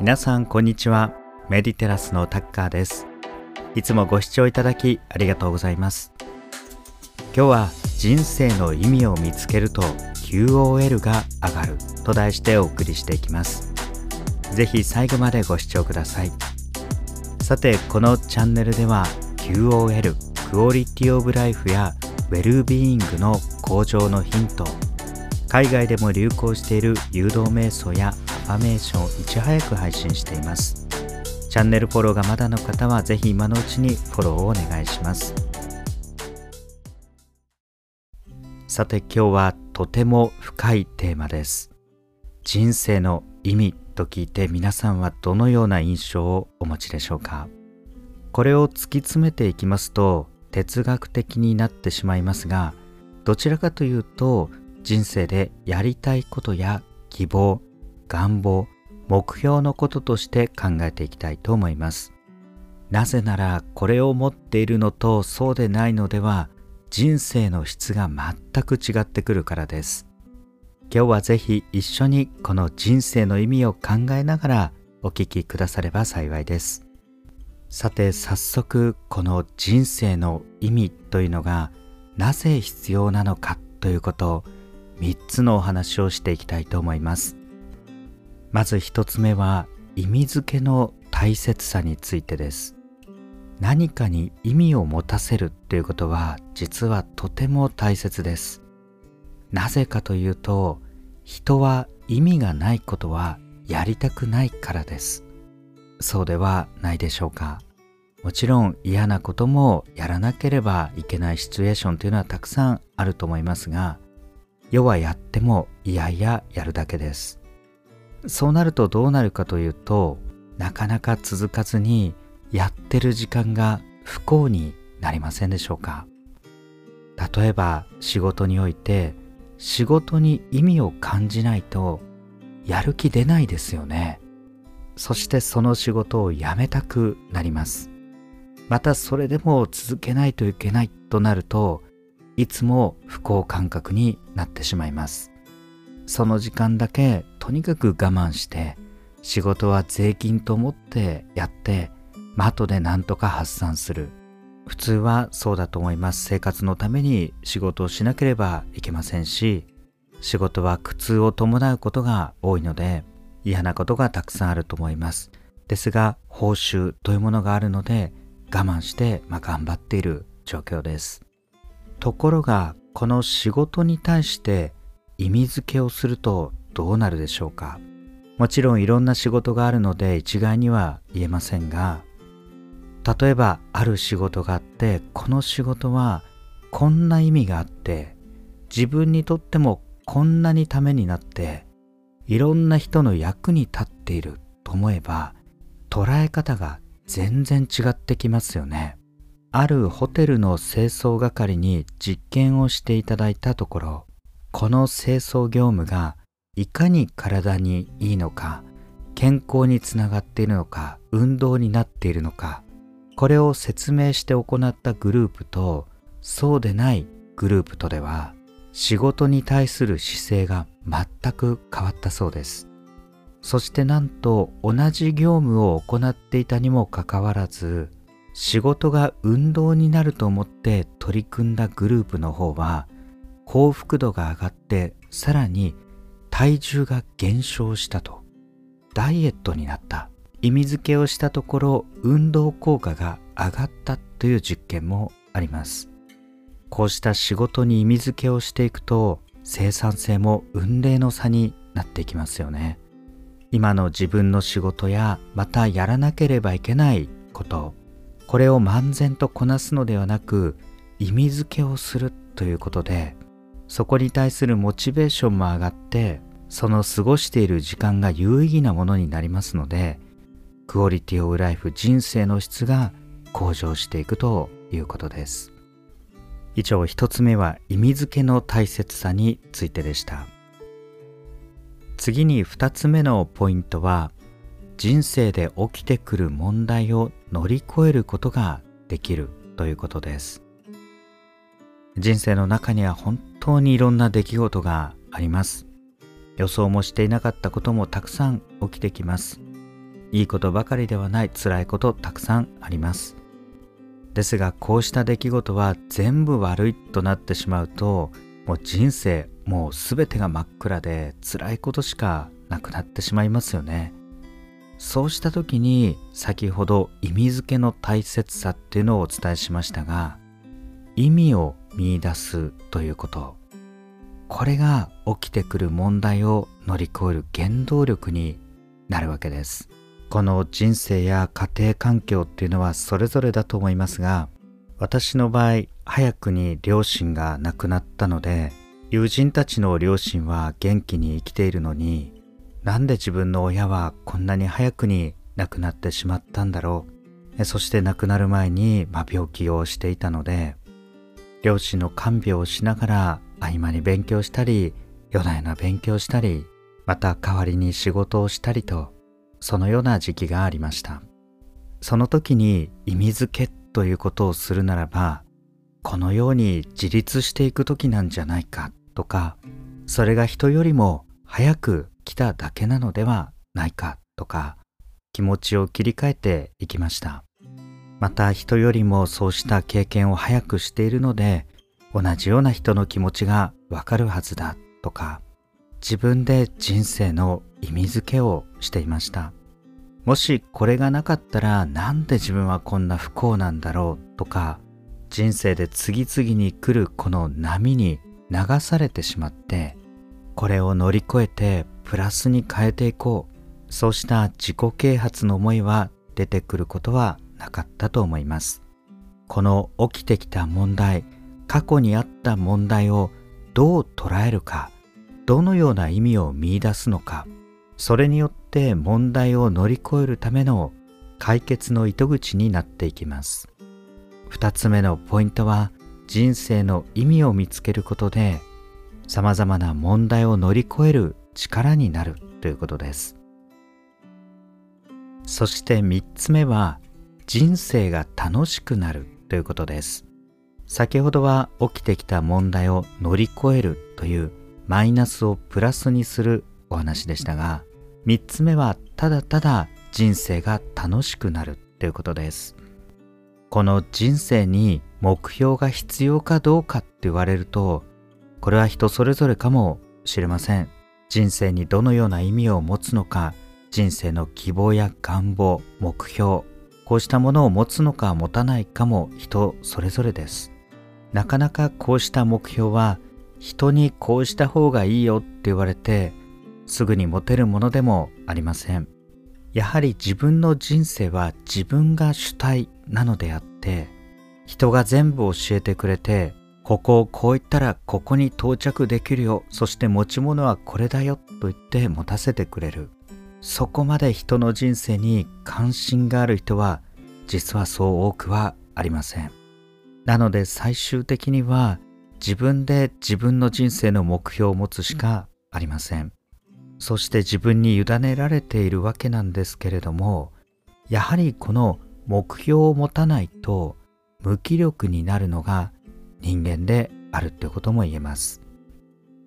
皆さんこんにちは。メディテラスのタッカーです。いつもご視聴いただきありがとうございます。今日は人生の意味を見つけると QOL が上がると題してお送りしていきます。ぜひ最後までご視聴ください。さてこのチャンネルでは QOL クオリティオブライフやウェルビーイングの向上のヒント海外でも流行している誘導瞑想やアファメーションをいち早く配信しています。チャンネルフォローがまだの方はぜひ今のうちにフォローをお願いします。さて今日はとても深いテーマです。人生の意味と聞いて皆さんはどのような印象をお持ちでしょうか？これを突き詰めていきますと哲学的になってしまいますがどちらかというと人生でやりたいことや希望願望目標のこととして考えていきたいと思います。なぜならこれを持っているのとそうでないのでは人生の質が全く違ってくるからです。今日はぜひ一緒にこの人生の意味を考えながらお聞きくだされば幸いです。さて早速この人生の意味というのがなぜ必要なのかということを3つのお話をしていきたいと思います。まず1つ目は意味付けの大切さについてです。何かに意味を持たせるということは実はとても大切です。なぜかというと人は意味がないことはやりたくないからです。そうではないでしょうか。もちろん嫌なこともやらなければいけないシチュエーションというのはたくさんあると思いますが世はやってもいやいややるだけです。そうなるとどうなるかというとなかなか続かずにやってる時間が不幸になりませんでしょうか。例えば仕事において仕事に意味を感じないとやる気出ないですよね。そしてその仕事を辞めたくなります。またそれでも続けないといけないとなるといつも不幸感覚になってしまいます。その時間だけとにかく我慢して仕事は税金と思ってやって後で何とか発散する。普通はそうだと思います。生活のために仕事をしなければいけませんし仕事は苦痛を伴うことが多いので嫌なことがたくさんあると思います。ですが報酬というものがあるので我慢して、まあ、頑張っている状況です。ところがこの仕事に対して意味付けをするとどうなるでしょうか？もちろんいろんな仕事があるので一概には言えませんが例えばある仕事があってこの仕事はこんな意味があって自分にとってもこんなにためになっていろんな人の役に立っていると思えば捉え方が全然違ってきますよね。あるホテルの清掃係に実験をしていただいたところこの清掃業務がいかに体にいいのか健康につながっているのか運動になっているのかこれを説明して行ったグループとそうでないグループとでは仕事に対する姿勢が全く変わったそうです。そしてなんと同じ業務を行っていたにもかかわらず仕事が運動になると思って取り組んだグループの方は幸福度が上がってさらに体重が減少したと。ダイエットになった。意味付けをしたところ運動効果が上がったという実験もあります。こうした仕事に意味付けをしていくと生産性も運命の差になっていきますよね。今の自分の仕事やまたやらなければいけないこと。これを漫然とこなすのではなく意味付けをするということでそこに対するモチベーションも上がってその過ごしている時間が有意義なものになりますのでクオリティオブライフ人生の質が向上していくということです。以上一つ目は意味付けの大切さについてでした。次に二つ目のポイントは人生で起きてくる問題を乗り越えることができるということです。人生の中には本当にいろんな出来事があります。予想もしていなかったこともたくさん起きてきます。いいことばかりではない辛いことたくさんあります。ですがこうした出来事は全部悪いとなってしまうともう人生もう全てが真っ暗で辛いことしかなくなってしまいますよね。そうした時に先ほど意味付けの大切さっていうのをお伝えしましたが意味を見出すということ。これが起きてくる問題を乗り越える原動力になるわけです。この人生や家庭環境っていうのはそれぞれだと思いますが私の場合早くに両親が亡くなったので友人たちの両親は元気に生きているのになんで自分の親はこんなに早くに亡くなってしまったんだろう。そして亡くなる前に、まあ、病気をしていたので両親の看病をしながら合間に勉強したり夜な夜な勉強したりまた代わりに仕事をしたりとそのような時期がありました。その時に意味付けということをするならばこのように自立していく時なんじゃないかとかそれが人よりも早く来ただけなのではないかとか気持ちを切り替えていきました。また人よりもそうした経験を早くしているので同じような人の気持ちがわかるはずだとか自分で人生の意味付けをしていました。もしこれがなかったらなんで自分はこんな不幸なんだろうとか人生で次々に来るこの波に流されてしまってこれを乗り越えてプラスに変えていこう。そうした自己啓発の思いは出てくることはなかったと思います。この起きてきた問題過去にあった問題をどう捉えるかどのような意味を見いだすのかそれによって問題を乗り越えるための解決の糸口になっていきます。2つ目のポイントは人生の意味を見つけることで様々な問題を乗り越える力になるということです。そして3つ目は人生が楽しくなるということです。先ほどは起きてきた問題を乗り越えるというマイナスをプラスにするお話でしたが3つ目はただただ人生が楽しくなるということです。この人生に目標が必要かどうかって言われるとこれは人それぞれかもしれません。人生にどのような意味を持つのか人生の希望や願望目標こうしたものを持つのか持たないかも人それぞれです。なかなかこうした目標は人にこうした方がいいよって言われてすぐに持てるものでもありません。やはり自分の人生は自分が主体なのであって人が全部教えてくれてここをこう言ったらここに到着できるよそして持ち物はこれだよと言って持たせてくれる。そこまで人の人生に関心がある人は実はそう多くはありません。なので最終的には自分で自分の人生の目標を持つしかありません。そして自分に委ねられているわけなんですけれどもやはりこの目標を持たないと無気力になるのが人間であるってことも言えます。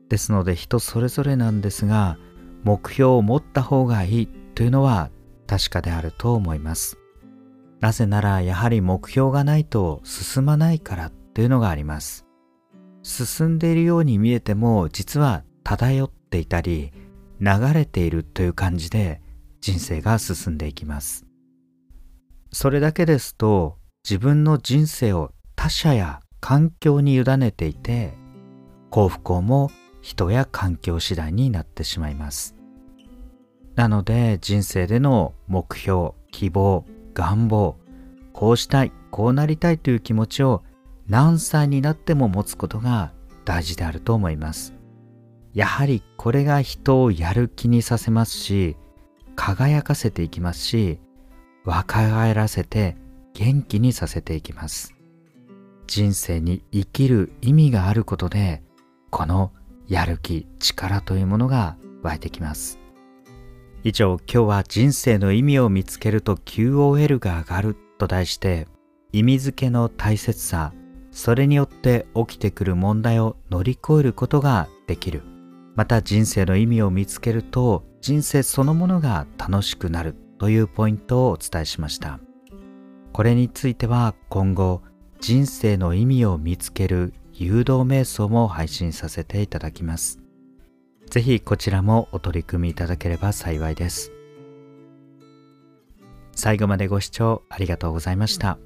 ですので人それぞれなんですが目標を持った方がいいというのは確かであると思います。なぜならやはり目標がないと進まないからというのがあります。進んでいるように見えても実は漂っていたり流れているという感じで人生が進んでいきます。それだけですと自分の人生を他者や環境に委ねていて幸福幸も人や環境次第になってしまいます。なので人生での目標希望願望こうしたいこうなりたいという気持ちを何歳になっても持つことが大事であると思います。やはりこれが人をやる気にさせますし輝かせていきますし若返らせて元気にさせていきます。人生に生きる意味があることでこのやる気力というものが湧いてきます。以上今日は人生の意味を見つけると QOL が上がると題して意味付けの大切さそれによって起きてくる問題を乗り越えることができる。また人生の意味を見つけると人生そのものが楽しくなるというポイントをお伝えしました。これについては今後人生の意味を見つける誘導瞑想も配信させていただきます。ぜひこちらもお取り組みいただければ幸いです最後までご視聴ありがとうございました。